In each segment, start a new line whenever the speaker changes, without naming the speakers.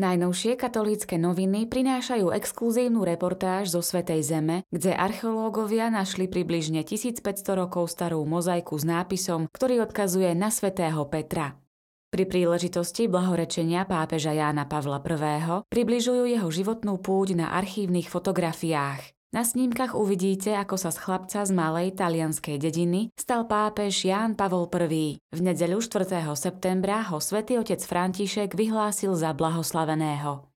Najnovšie katolícke noviny prinášajú exkluzívnu reportáž zo Svetej Zeme, kde archeológovia našli približne 1500 rokov starú mozaiku s nápisom, ktorý odkazuje na svätého Petra. Pri príležitosti blahorečenia pápeža Jána Pavla I. približujú jeho životnú púť na archívnych fotografiách. Na snímkach uvidíte, ako sa z chlapca z malej talianskej dediny stal pápež Ján Pavol I. V nedeľu 4. septembra ho svätý otec František vyhlásil za blahoslaveného.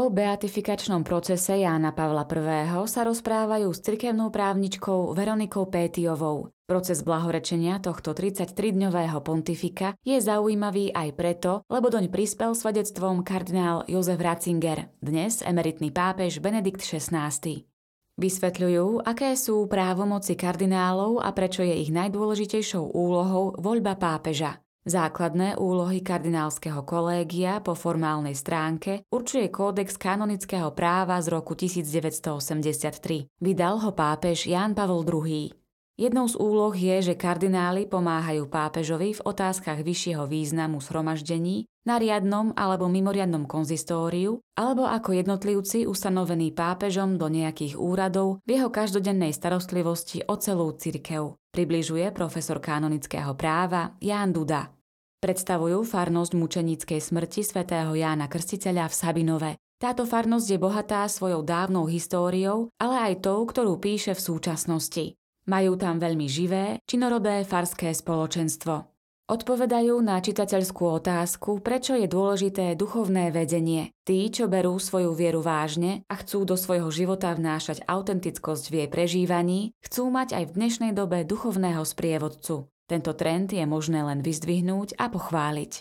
O beatifikačnom procese Jána Pavla I. sa rozprávajú s cirkevnou právničkou Veronikou Pétiovou. Proces blahorečenia tohto 33-dňového pontifika je zaujímavý aj preto, lebo doň prispel svedectvom kardinál Jozef Ratzinger, dnes emeritný pápež Benedikt XVI. Vysvetľujú, aké sú právomoci kardinálov a prečo je ich najdôležitejšou úlohou voľba pápeža. Základné úlohy kardinálskeho kolégia po formálnej stránke určuje kódex kanonického práva z roku 1983. Vydal ho pápež Ján Pavol II. Jednou z úloh je, že kardináli pomáhajú pápežovi v otázkach vyššieho významu sromaždení na riadnom alebo mimoriadnom konzistóriu alebo ako jednotlivci ustanovení pápežom do nejakých úradov v jeho každodennej starostlivosti o celú cirkev, približuje profesor kanonického práva Ján Duda. Predstavujú farnosť mučeníckej smrti svätého Jána Krstiteľa v Sabinove. Táto farnosť je bohatá svojou dávnou históriou, ale aj tou, ktorú píše v súčasnosti. Majú tam veľmi živé, činorodé farské spoločenstvo. Odpovedajú na čitateľskú otázku, prečo je dôležité duchovné vedenie. Tí, čo berú svoju vieru vážne a chcú do svojho života vnášať autentickosť v jej prežívaní, chcú mať aj v dnešnej dobe duchovného sprievodcu. Tento trend je možné len vyzdvihnúť a pochváliť.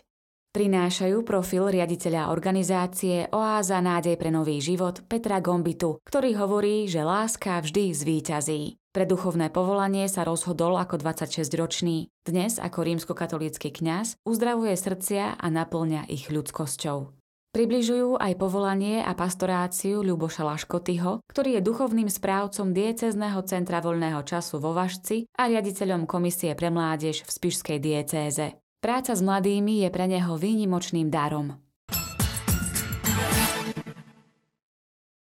Prinášajú profil riaditeľa organizácie Oáza nádej pre nový život Petra Gombitu, ktorý hovorí, že láska vždy zvíťazí. Pre duchovné povolanie sa rozhodol ako 26-ročný. Dnes ako rímskokatolícky kňaz uzdravuje srdcia a naplňa ich ľudskosťou. Približujú aj povolanie a pastoráciu Ľuboša Laškotyho, ktorý je duchovným správcom diecezného centra voľného času vo Vašci a riaditeľom Komisie pre mládež v Spišskej diecéze. Práca s mladými je pre neho výnimočným darom.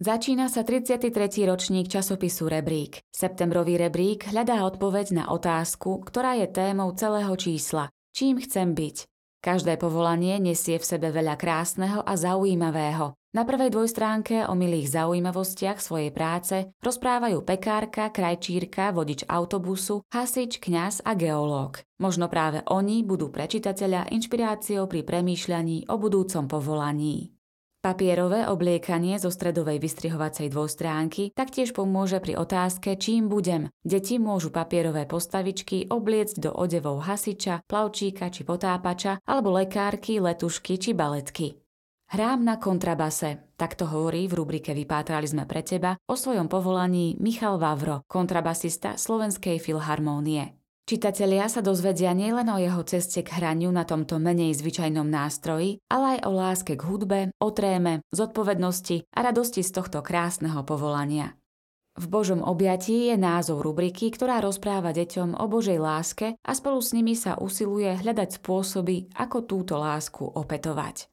Začína sa 33. ročník časopisu Rebrík. Septembrový rebrík hľadá odpoveď na otázku, ktorá je témou celého čísla. Čím chcem byť? Každé povolanie nesie v sebe veľa krásneho a zaujímavého. Na prvej dvojstránke o milých zaujímavostiach svojej práce rozprávajú pekárka, krajčírka, vodič autobusu, hasič, kňaz a geológ. Možno práve oni budú pre čitateľa inšpiráciou pri premýšľaní o budúcom povolaní. Papierové obliekanie zo stredovej vystrihovacej dvojstránky taktiež pomôže pri otázke, čím budem. Deti môžu papierové postavičky obliecť do odevov hasiča, plavčíka či potápača alebo lekárky, letušky či baletky. Hrám na kontrabase, takto hovorí v rubrike Vypátrali sme pre teba o svojom povolaní Michal Vavro, kontrabasista Slovenskej filharmónie. Čitatelia sa dozvedia nielen o jeho ceste k hraniu na tomto menej zvyčajnom nástroji, ale aj o láske k hudbe, o tréme, zodpovednosti a radosti z tohto krásneho povolania. V Božom objatí je názov rubriky, ktorá rozpráva deťom o Božej láske a spolu s nimi sa usiluje hľadať spôsoby, ako túto lásku opetovať.